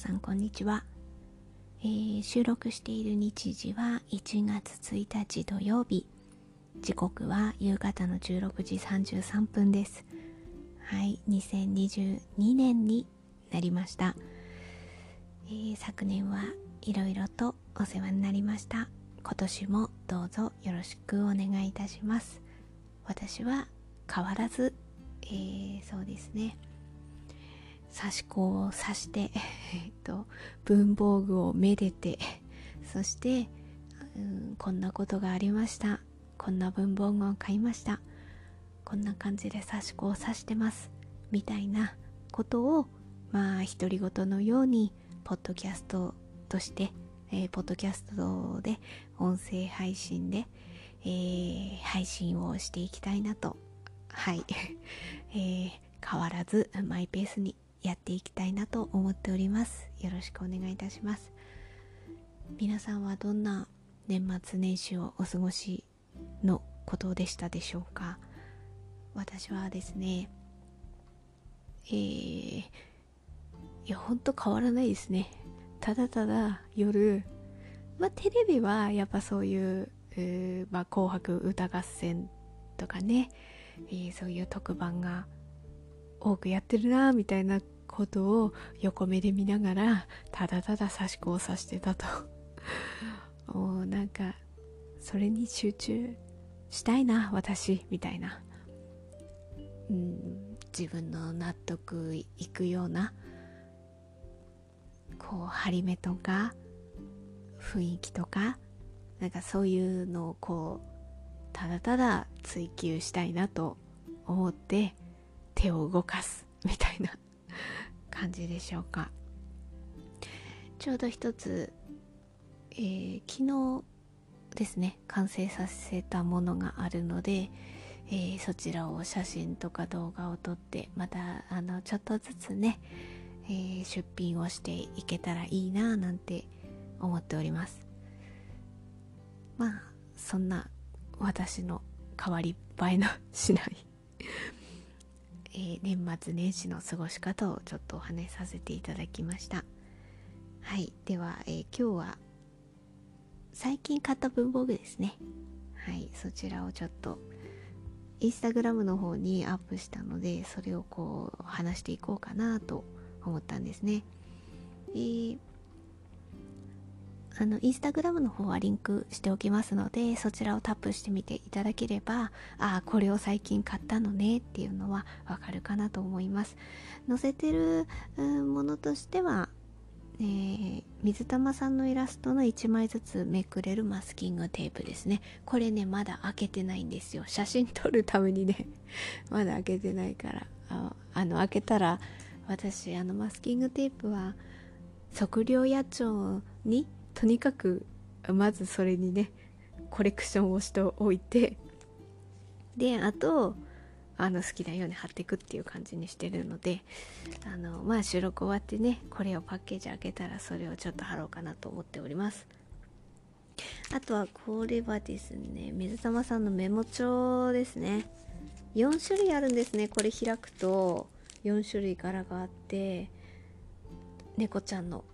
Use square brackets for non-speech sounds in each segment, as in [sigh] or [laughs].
さんこんにちは、えー、収録している日時は1月1日土曜日。時刻は夕方の16時33分です。はい2022年になりました、えー、昨年はいろいろとお世話になりました。今年もどうぞよろしくお願いいたします。私は変わらず、えー、そうですね。刺し子を刺して、[laughs] えっと、文房具をめでてそして、うん、こんなことがありました。こんな文房具を買いました。こんな感じで刺し子を刺してます。みたいなことをまあ独り言のようにポッドキャストとして、えー、ポッドキャストで音声配信で、えー、配信をしていきたいなと。はい、[laughs] えー、変わらずマイペースにやっていきたいなと思っております。よろしくお願いいたします。皆さんはどんな年末年始をお過ごしのことでしたでしょうか？私はですねえー、いやほんと変わらないですね。ただただ夜まあテレビはやっぱそういう、えー、まあ、紅白歌合戦とかね、えー、そういう特番が多くやってるなみたいなことを横目で見ながらただただ刺し子を刺してたと。[laughs] もうなんかそれに集中したいな私みたいな、うん、自分の納得いくようなこう張り目とか雰囲気とかなんかそういうのをこうただただ追求したいなと思って手を動かすみたいな感じでしょうか。ちょうど一つ、えー、昨日ですね完成させたものがあるので、えー、そちらを写真とか動画を撮ってまたあのちょっとずつね、えー、出品をしていけたらいいななんて思っております。まあそんな私の変わり映えのしないえー、年末年始の過ごし方をちょっとお話しさせていただきました。はい。では、えー、今日は最近買った文房具ですね。はい。そちらをちょっとインスタグラムの方にアップしたのでそれをこう話していこうかなと思ったんですね、えー、あのインスタグラムの方はリンクしておきますのでそちらをタップしてみていただければああこれを最近買ったのねっていうのはわかるかなと思います。載せてる、ものとしてはえー、水玉さんのイラストの1枚ずつめくれるマスキングテープですね。これねまだ開けてないんですよ。写真撮るためにね [laughs] まだ開けてないから。ああの開けたら私あのマスキングテープは測量野鳥にとにかくまずそれにねコレクションをしておいてであとあの好きなように貼っていくっていう感じにしてるのであのまあ収録終わってねこれをパッケージ開けたらそれをちょっと貼ろうかなと思っております。あとはこれはですね水玉さんのメモ帳ですね。4種類あるんですねこれ開くと。4種類柄があって猫ちゃんの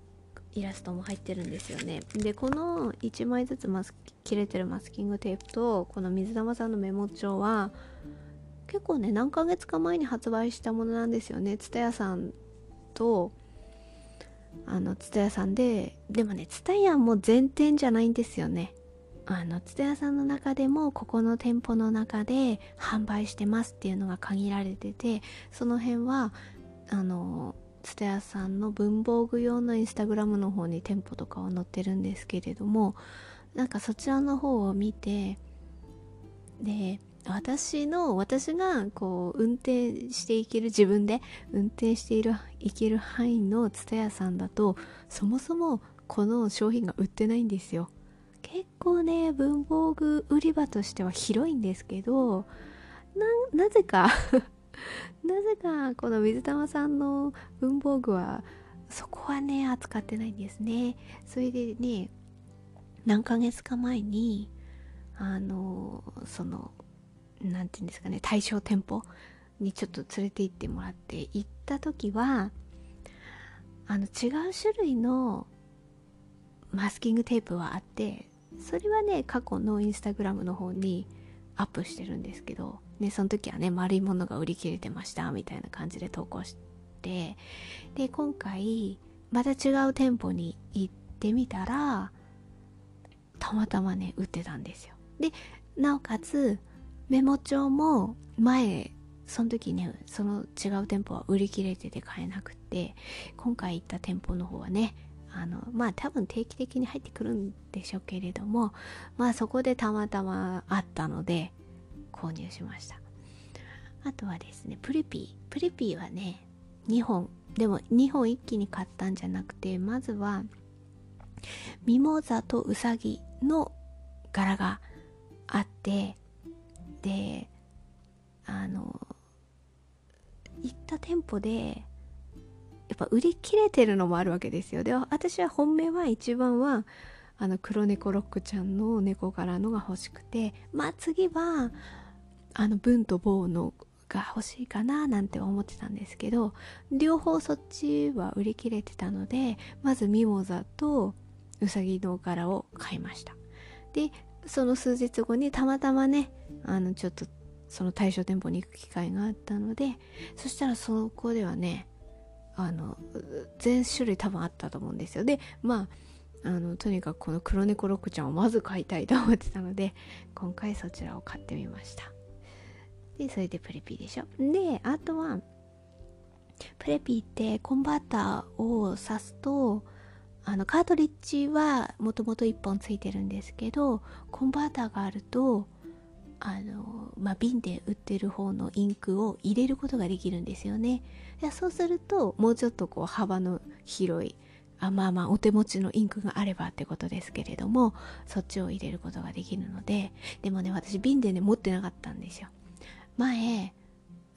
イラストも入ってるんですよね。でこの1枚ずつマス切れてるマスキングテープとこの水玉さんのメモ帳は結構ね何ヶ月か前に発売したものなんですよね。蔦屋さんとあの蔦屋さんででもね蔦屋も全店じゃないんですよね。あの蔦屋さんの中でもここの店舗の中で販売してますっていうのが限られててその辺はあの蔦屋さんの文房具用のインスタグラムの方に店舗とかは載ってるんですけれどもなんかそちらの方を見てで私の私がこう運転していける自分で運転しているいける範囲の蔦屋さんだとそもそもこの商品が売ってないんですよ。結構ね文房具売り場としては広いんですけどなぜか [laughs] なぜかこの水玉さんの文房具はそこはね扱ってないんですね。それでね何ヶ月か前にあのその何て言うんですかね対象店舗にちょっと連れて行ってもらって行った時はあの違う種類のマスキングテープはあってそれはね過去のインスタグラムの方にアップしてるんですけど、ね、その時はね丸いものが売り切れてましたみたいな感じで投稿してで今回また違う店舗に行ってみたらたまたまね売ってたんですよ。でなおかつメモ帳も前その時ねその違う店舗は売り切れてて買えなくって今回行った店舗の方はねあのまあ多分定期的に入ってくるんでしょうけれどもまあそこでたまたまあったので購入しました。あとはですねプレピー。プレピーはね2本。でも2本一気に買ったんじゃなくてまずはミモザとウサギの柄があってであの行った店舗でやっぱ売り切れてるのもあるわけですよ。で私は本命は一番はあの黒猫ロックちゃんの猫柄のが欲しくてまあ次はあの文と棒のが欲しいかななんて思ってたんですけど両方そっちは売り切れてたのでまずミモザとウサギの柄を買いました。でその数日後にたまたまねあのちょっとその対象店舗に行く機会があったのでそしたらそこではねあの全種類多分あったと思うんですよ。でまああのとにかくこの黒猫ロックちゃんをまず買いたいと思ってたので今回そちらを買ってみました。でそれでプレピーでしょであとはプレピーってコンバーターを挿すとあのカートリッジはもともと1本ついてるんですけどコンバーターがあるとあの、まあ、瓶で売ってる方のインクを入れることができるんですよね。そうするともうちょっとこう幅の広いあまあまあお手持ちのインクがあればってことですけれどもそっちを入れることができるのででもね私瓶でね持ってなかったんですよ前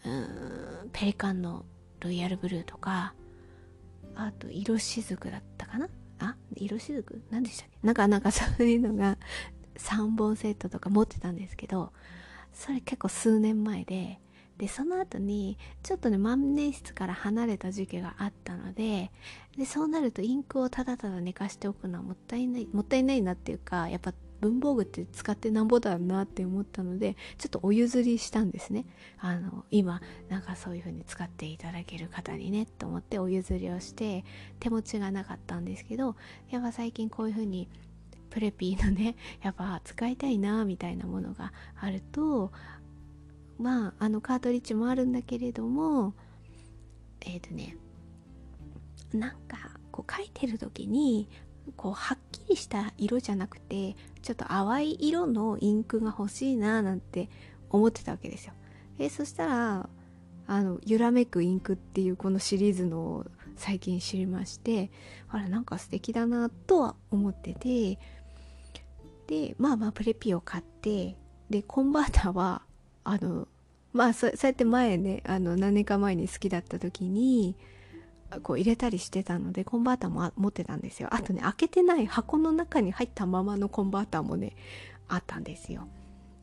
うんペリカンのロイヤルブルーとかあと色しずくだったかな？あ？色しずく？何でしたっけ？なんかなんかそういうのが3本セットとか持ってたんですけどそれ結構数年前ででその後にちょっとね万年筆から離れた時期があったのででそうなるとインクをただただ寝かしておくのはもったいないもったいないなっていうかやっぱ文房具って使ってなんぼだなって思ったのでちょっとお譲りしたんですね。あの今なんかそういう風に使っていただける方にねと思ってお譲りをして手持ちがなかったんですけどやっぱ最近こういう風にプレピーのね [laughs] やっぱ使いたいなみたいなものがあるとまああのカートリッジもあるんだけれどもえっ、ー、とねなんかこう書いてる時にこうはっきりした色じゃなくてちょっと淡い色のインクが欲しいななんて思ってたわけですよ。えそしたらあの揺らめくインクっていうこのシリーズの最近知りましてあらなんか素敵だなとは思っててでまあまあプレピを買ってでコンバーターはあのまあそうやって前ねあの何年か前に好きだった時にこう入れたりしてたのでコンバーターも持ってたんですよ。あとね開けてない箱の中に入ったままのコンバーターもねあったんですよ。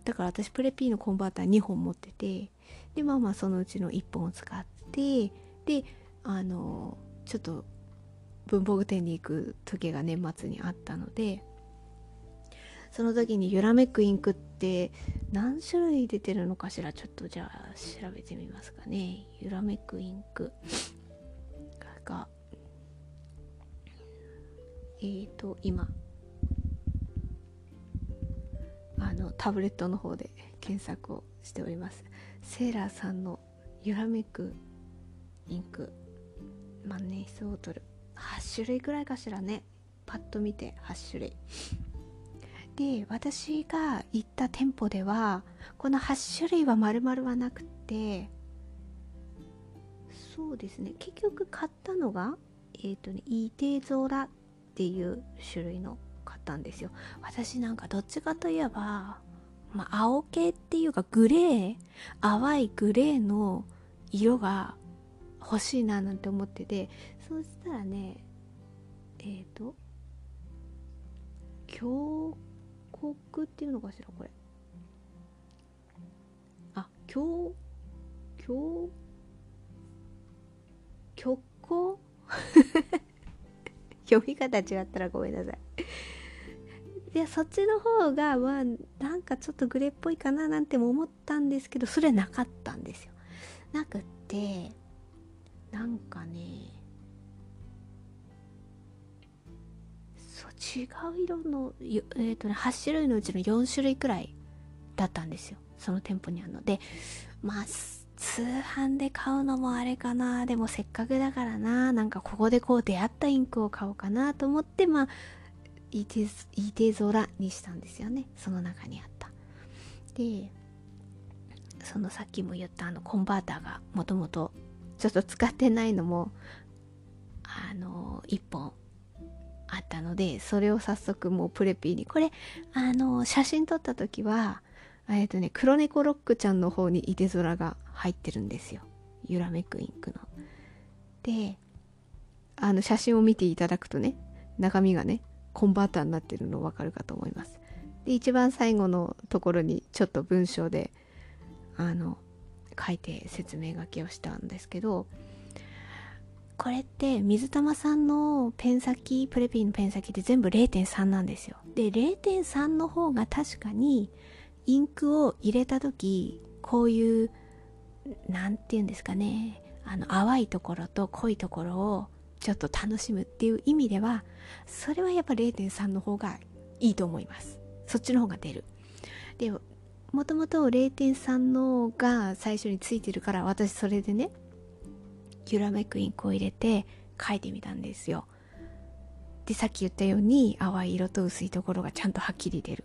だから私プレピーのコンバーター2本持っててでまあまあそのうちの1本を使ってであのちょっと文房具店に行く時が年末にあったのでその時にユラメックインクって何種類出てるのかしら？ちょっとじゃあ調べてみますかね。ユラメックインク。がえーと今あのタブレットの方で検索をしております。セーラーさんのユラメックインク万年筆を取る8種類ぐらいかしらね。パッと見て8種類。で私が行った店舗ではこの8種類は丸々はなくてそうですね。結局買ったのがえっ、ー、とねイテゾラっていう種類の買ったんですよ。私なんかどっちかといえばまあ、青系っていうかグレー淡いグレーの色が欲しいななんて思っててそうしたらねえっ、ー、と京国っていうのかしらこれ。あ京京虚構 [laughs] 読み方違ったらごめんなさい。でそっちの方がまあなんかちょっとグレーっぽいかななんても思ったんですけどそれなかったんですよ。なくってなんかねそう違う色のえ、ー、とね8種類のうちの4種類くらいだったんですよ。その店舗にあるの。でまあ通販で買うのもあれかな。でもせっかくだからな。なんかここでこう出会ったインクを買おうかなと思ってまあいていて空にしたんですよね。その中にあった。でそのさっきも言ったあのコンバーターがもともとちょっと使ってないのもあの1本。あったのでそれを早速もうプレピーに。これあの写真撮った時はえっとね黒猫ロックちゃんの方にいて空が入ってるんですよ。ユラメクインクの。であの写真を見ていただくとね中身がねコンバーターになってるの分かるかと思います。で一番最後のところにちょっと文章であの書いて説明書きをしたんですけどこれって水玉さんのペン先プレピーのペン先って全部0.3なんですよ。で0.3の方が確かにインクを入れた時こういう何て言うんですかね。あの淡いところと濃いところをちょっと楽しむっていう意味ではそれはやっぱ0.3の方がいいと思います。そっちの方が出る。でもともと0.3のが最初についてるから私それでねユラメックインクを入れて書いてみたんですよ。でさっき言ったように淡い色と薄いところがちゃんとはっきり出る。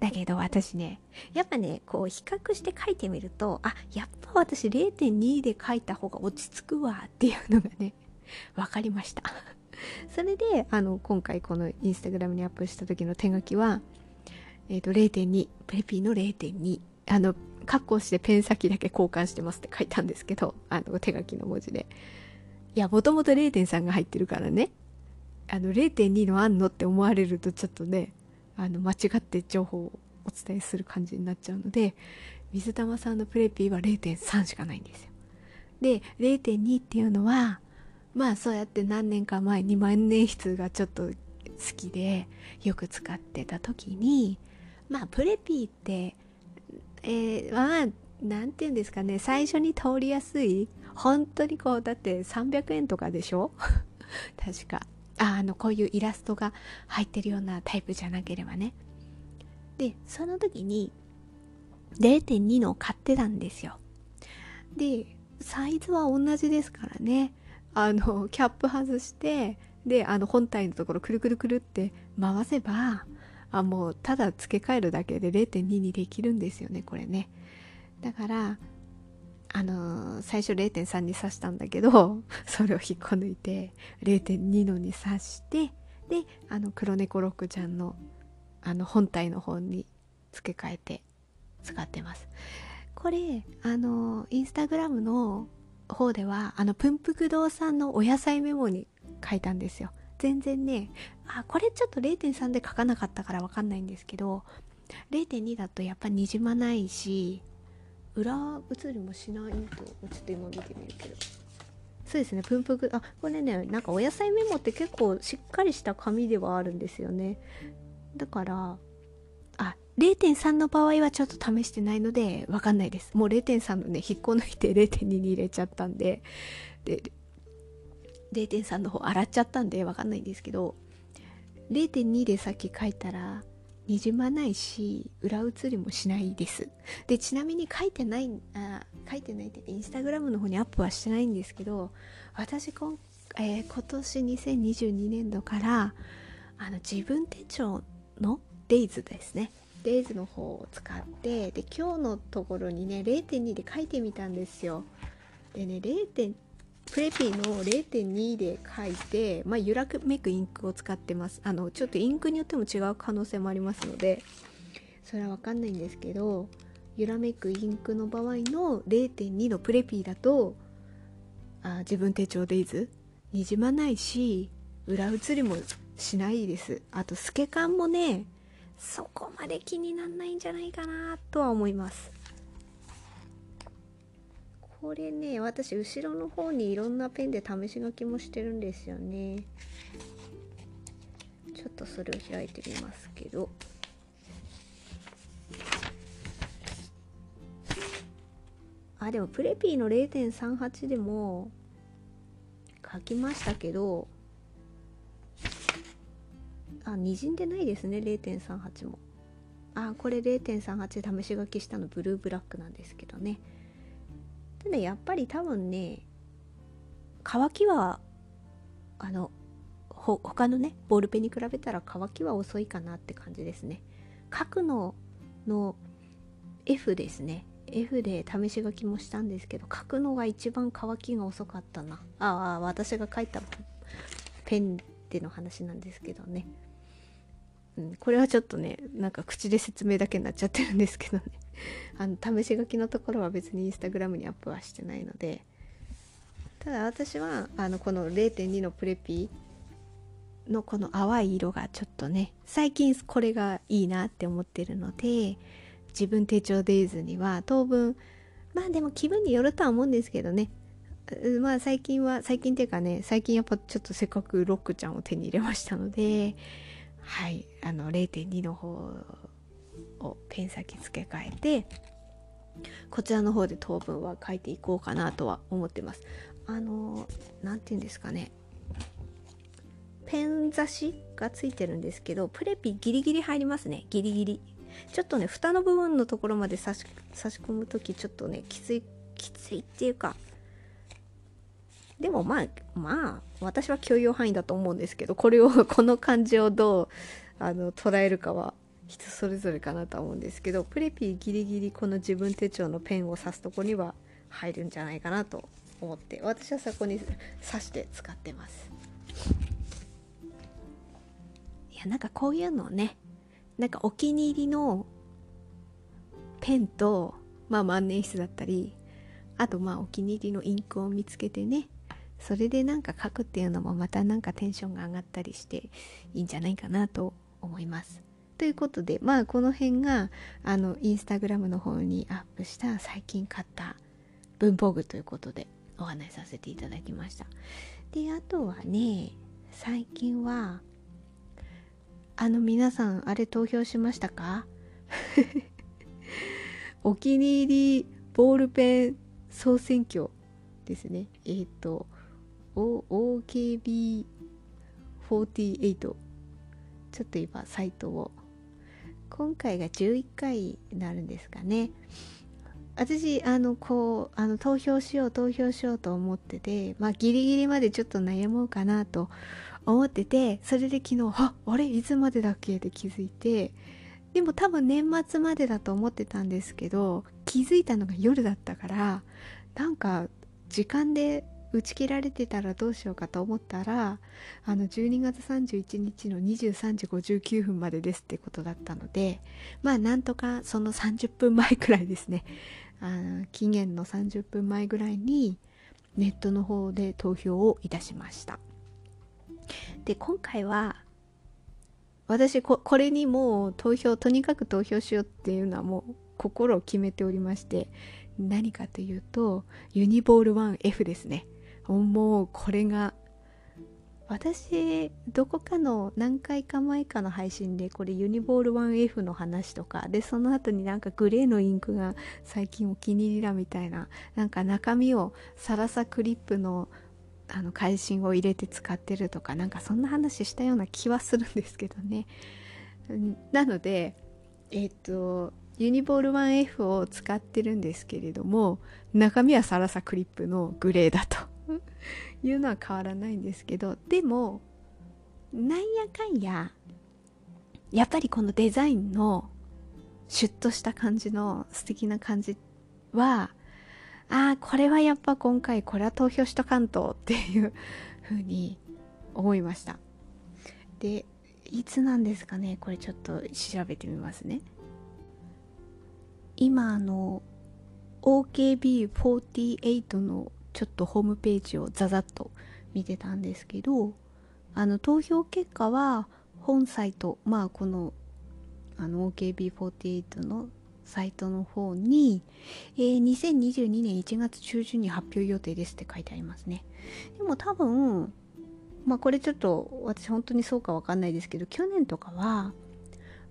だけど私ね、やっぱね、こう比較して書いてみると、あ、やっぱ私0.2で書いた方が落ち着くわっていうのがね、[laughs] 分かりました。[laughs] それで、あの、今回このインスタグラムにアップした時の手書きは、えっ、ー、と、0.2、プレピーの0.2、あの、括弧してペン先だけ交換してますって書いたんですけど、あの、手書きの文字で。いや、もともと0.3が入ってるからね、あの、0.2のあんのって思われるとちょっとね、あの間違って情報をお伝えする感じになっちゃうので水玉さんのプレピーは0.3しかないんですよ。で0.2っていうのはまあそうやって何年か前に万年筆がちょっと好きでよく使ってた時にまあプレピーってえー、まあ何て言うんですかね最初に通りやすい本当にこうだって300円とかでしょ？[laughs] 確か。ああのこういうイラストが入ってるようなタイプじゃなければね。でその時に0.2の買ってたんですよ。でサイズは同じですからね。あのキャップ外してであの本体のところくるくるくるって回せばあもうただ付け替えるだけで0.2にできるんですよねこれね。だからあのー、最初0.3に刺したんだけど [laughs] それを引っこ抜いて0.2のに刺してであの黒猫ロックちゃんのあの本体の方に付け替えて使ってます。これあのインスタグラムの方ではあのプンプク堂さんのお野菜メモに書いたんですよ。全然ねあこれちょっと0.3で書かなかったからわかんないんですけど0.2だとやっぱにじまないし裏写りもしないとちょっと今見てみるけど。そうですねプンプンあこれねなんかお野菜メモって結構しっかりした紙ではあるんですよね。だからあ0.3の場合はちょっと試してないのでわかんないです。もう0.3のね引っこ抜いて0.2に入れちゃったんで。で0.3の方洗っちゃったんでわかんないんですけど0.2でさっき書いたらにじまないし裏写りもしないです。でちなみに書いてないあ書いてないってインスタグラムの方にアップはしてないんですけど私こん、えー、今年2022年度からあの自分手帳のデイズですね。デイズの方を使ってで今日のところにね0.2で書いてみたんですよ。でね0.2プレピーの0.2で書いて、まあ、揺らめくインクを使ってます。あのちょっとインクによっても違う可能性もありますのでそれは分かんないんですけど揺らめくインクの場合の0.2のプレピーだとあ自分手帳デイズにじまないし裏写りもしないです。あと透け感もねそこまで気になんないんじゃないかなとは思います。これね私後ろの方にいろんなペンで試し書きもしてるんですよね。ちょっとそれを開いてみますけど。あでもプレピーの0.38でも書きましたけどあにじんでないですね0.38も。あこれ0.38試し書きしたのブルーブラックなんですけどね。でねやっぱり多分ね乾きはあのほ他のねボールペンに比べたら乾きは遅いかなって感じですね。書くのの F ですね。F で試し書きもしたんですけど書くのが一番乾きが遅かったな。ああ私が書いたペンでの話なんですけどね、うん、これはちょっとねなんか口で説明だけになっちゃってるんですけどね。[laughs] あの試し書きのところは別にインスタグラムにアップはしてないので。ただ私はあのこの0.2のプレピーのこの淡い色がちょっとね最近これがいいなって思ってるので自分手帳デイズには当分まあでも気分によるとは思うんですけどね。まあ最近は最近っていうかね最近やっぱちょっとせっかくロックちゃんを手に入れましたのではい。あの0.2の方をペン先付け替えてこちらの方で当分は書いていこうかなとは思ってます。あの何て言うんですかね。ペン差しがついてるんですけどプレピギリギリ入りますね。ギリギリ。ちょっとね蓋の部分のところまで差し差し込む時ちょっとねきついきついっていうかでもまあまあ私は許容範囲だと思うんですけどこれを [laughs] この感じをどうあの捉えるかは人それぞれかなと思うんですけどプレピーギリギリこの自分手帳のペンを刺すとこには入るんじゃないかなと思って私はそこに刺して使ってます。いやなんかこういうのねなんかお気に入りのペンと、まあ万年筆だったり、あとまあお気に入りのインクを見つけてね、それでなんか書くっていうのもまたなんかテンションが上がったりしていいんじゃないかなと思います。ということで、まあこの辺があのインスタグラムの方にアップした最近買った文房具ということでお話しさせていただきました。で、あとはね、最近はあの皆さんあれ投票しましたか？[laughs] お気に入りボールペン総選挙ですねえっ、ー、と OKB48 ちょっと今サイトを。今回が11回になるんですかね。私あのこうあの投票しよう投票しようと思っててまあギリギリまでちょっと悩もうかなと思っててそれで昨日ああれ？いつまでだっけ？って気づいてでも多分年末までだと思ってたんですけど気づいたのが夜だったからなんか時間で打ち切られてたらどうしようかと思ったらあの12月31日の23時59分までですってことだったのでまあなんとかその30分前くらいですね。あの期限の30分前ぐらいにネットの方で投票をいたしました。で今回は私これにもう投票とにかく投票しようっていうのはもう心を決めておりまして何かというとユニボール 1F ですね。もう。これが私どこかの何回か前かの配信でこれユニボール 1F の話とかでその後になんかグレーのインクが最近お気に入りだみたいななんか中身をサラサクリップのあの会心を入れて使ってるとかなんかそんな話したような気はするんですけどね。[laughs] なのでえっ、とユニボール 1F を使ってるんですけれども中身はサラサクリップのグレーだと。[laughs] いうのは変わらないんですけどでもなんやかんややっぱりこのデザインのシュッとした感じの素敵な感じはああこれはやっぱ今回これは投票しとかんとっていう [laughs] ふうに思いました。でいつなんですかねこれちょっと調べてみますね。今あの OKB48 のちょっとホームページをザザッと見てたんですけどあの投票結果は本サイトまあこのあの OKB48 のサイトの方に、えー、2022年1月中旬に発表予定ですって書いてありますね。でも多分、まあこれちょっと私本当にそうかわかんないですけど去年とかは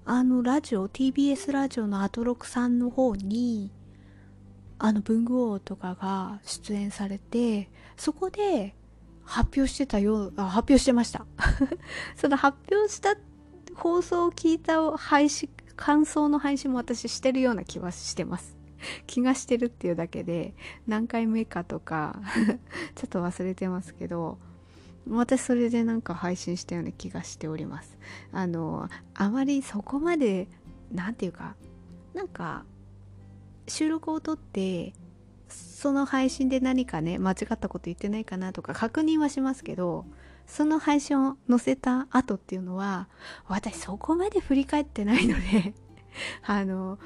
あのラジオ TBS ラジオのアトロクさんの方にあの文具王とかが出演されてそこで発表してたようあ発表してました。[laughs] その発表した放送を聞いた配信感想の配信も私してるような気はしてます。[laughs] 気がしてるっていうだけで何回目かとか [laughs] ちょっと忘れてますけど私それでなんか配信したような気がしております。あのあまりそこまで何て言うかなんか収録を撮ってその配信で何かね間違ったこと言ってないかなとか確認はしますけどその配信を載せた後っていうのは私そこまで振り返ってないので [laughs] あの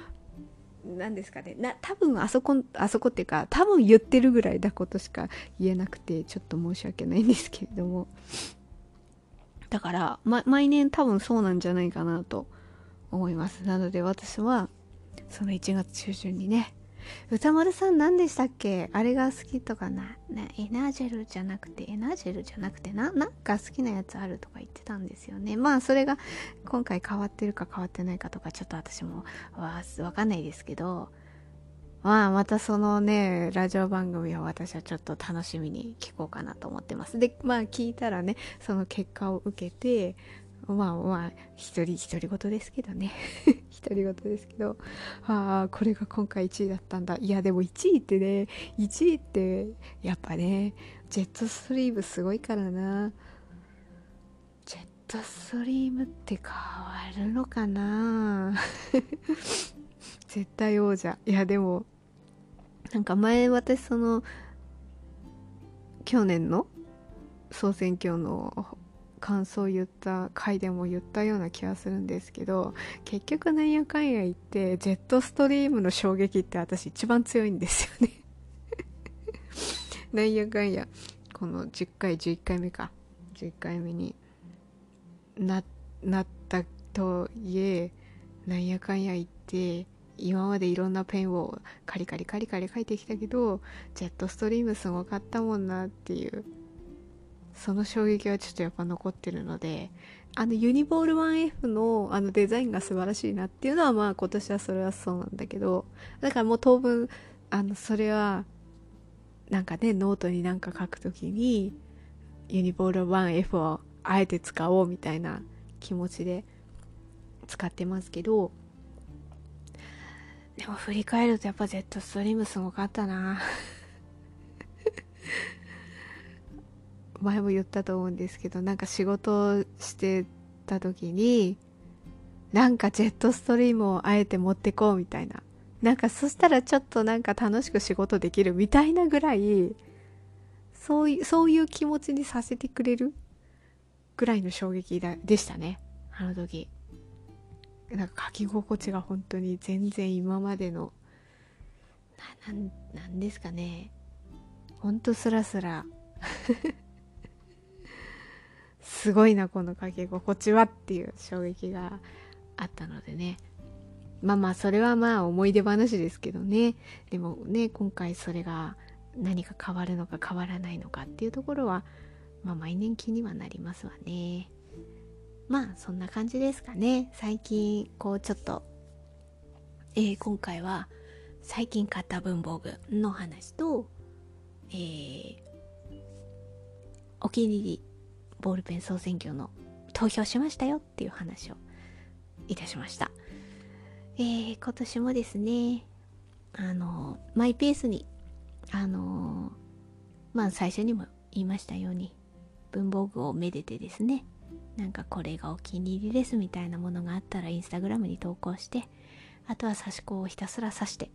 何ですかねな多分あそこあそこっていうか多分言ってるぐらいだことしか言えなくてちょっと申し訳ないんですけれども。だから、ま、毎年多分そうなんじゃないかなと思います。なので私はその1月中旬にね歌丸さん何でしたっけ？あれが好きとかな、なエナジェルじゃなくて、エナジェルじゃなくてな、なんか好きなやつあるとか言ってたんですよね。まあそれが今回変わってるか変わってないかとかちょっと私もわかんないですけど、まあまたそのね、ラジオ番組を私はちょっと楽しみに聞こうかなと思ってます。で、まあ聞いたらね、その結果を受けて、まあまあ一人独り言ですけどね。独り言ですけど。ああこれが今回1位だったんだ。いやでも1位ってね1位ってやっぱねジェットストリームすごいからな。ジェットストリームって変わるのかな？[laughs] 絶対王者。いやでもなんか前私その去年の総選挙の感想を言った回でも言ったような気がするんですけど結局なんやかんや言ってジェットストリームの衝撃って私一番強いんですよね。[laughs] なんやかんやこの10回11回目か11回目にななったといえなんやかんや言って今までいろんなペンをカリカリカリカリ書いてきたけどジェットストリームすごかったもんなっていうその衝撃はちょっとやっぱ残ってるのであのユニボール 1F のあのデザインが素晴らしいなっていうのはまあ今年はそれはそうなんだけどだからもう当分あのそれはなんかねノートになんか書くときにユニボール 1F をあえて使おうみたいな気持ちで使ってますけどでも振り返るとやっぱジェットストリームすごかったな。前も言ったと思うんですけどなんか仕事してた時になんかジェットストリームをあえて持ってこうみたいな。なんかそしたらちょっとなんか楽しく仕事できるみたいなぐらいそういうそういう気持ちにさせてくれるぐらいの衝撃だでしたね。あの時。なんか書き心地が本当に全然今までのななんですかね。ほんとスラスラ。すごいなこのかけ心地はっていう衝撃があったのでね。まあまあそれはまあ思い出話ですけどね。でもね今回それが何か変わるのか変わらないのかっていうところはまあ毎年気にはなりますわね。まあそんな感じですかね。最近こうちょっとえー、今回は最近買った文房具の話とえー、お気に入りボールペン総選挙の投票しましたよっていう話をいたしました。えー、今年もですね、あの、マイペースに、あの、まあ最初にも言いましたように、文房具をめでてですね、なんかこれがお気に入りですみたいなものがあったらインスタグラムに投稿して、あとは差し子をひたすら刺して、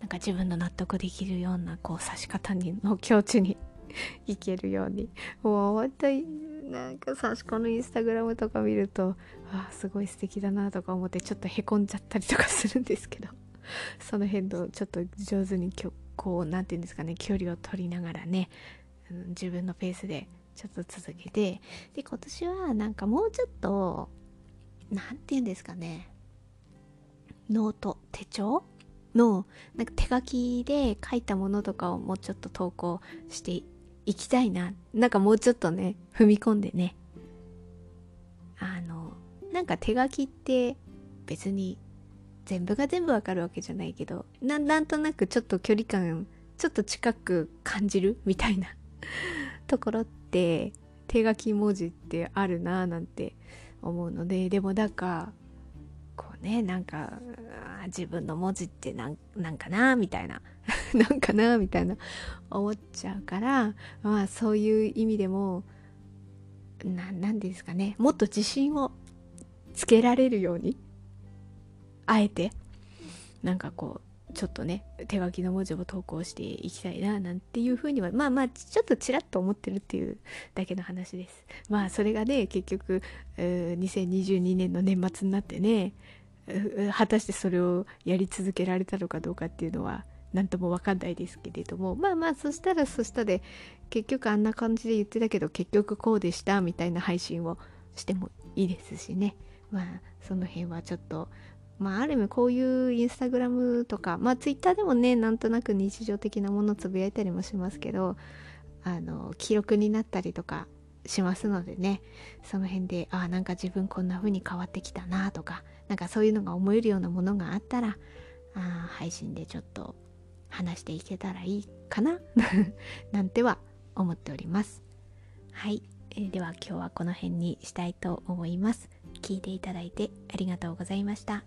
なんか自分の納得できるようなこう刺し方にの境地に [laughs] いけるようにもう本当になんかさしこのインスタグラムとか見るとあすごい素敵だなとか思ってちょっとへこんじゃったりとかするんですけど [laughs] その辺のちょっと上手にこう何て言うんですかね距離を取りながらね、うん、自分のペースでちょっと続けてで今年はなんかもうちょっと何て言うんですかねノート手帳？のなんか手書きで書いたものとかをもうちょっと投稿して行きたいな。なんかもうちょっとね踏み込んでね。あのなんか手書きって別に全部が全部わかるわけじゃないけどなんとなくちょっと距離感ちょっと近く感じるみたいな [laughs] ところって手書き文字ってあるなぁなんて思うのででもだかこうねなんか自分の文字ってなんなんかなみたいな [laughs] なんかなみたいな思っちゃうからまあそういう意味でも何ですかね。もっと自信をつけられるようにあえてなんかこうちょっとね手書きの文字を投稿していきたいななんていうふうにはまあまあちょっとちらっと思ってるっていうだけの話です。まあそれがね結局2022年の年末になってね果たしてそれをやり続けられたのかどうかっていうのは何とも分かんないですけれどもまあまあそしたらそしたで結局あんな感じで言ってたけど結局こうでしたみたいな配信をしてもいいですしね。まあその辺はちょっとまあある意味こういうインスタグラムとかまあツイッターでもねなんとなく日常的なものつぶやいたりもしますけどあの記録になったりとかしますのでねその辺であなんか自分こんな風に変わってきたなとかなんかそういうのが思えるようなものがあったらあ配信でちょっと話していけたらいいかな [laughs] なんては思っております。はい、えー、では今日はこの辺にしたいと思います。聞いていただいてありがとうございました。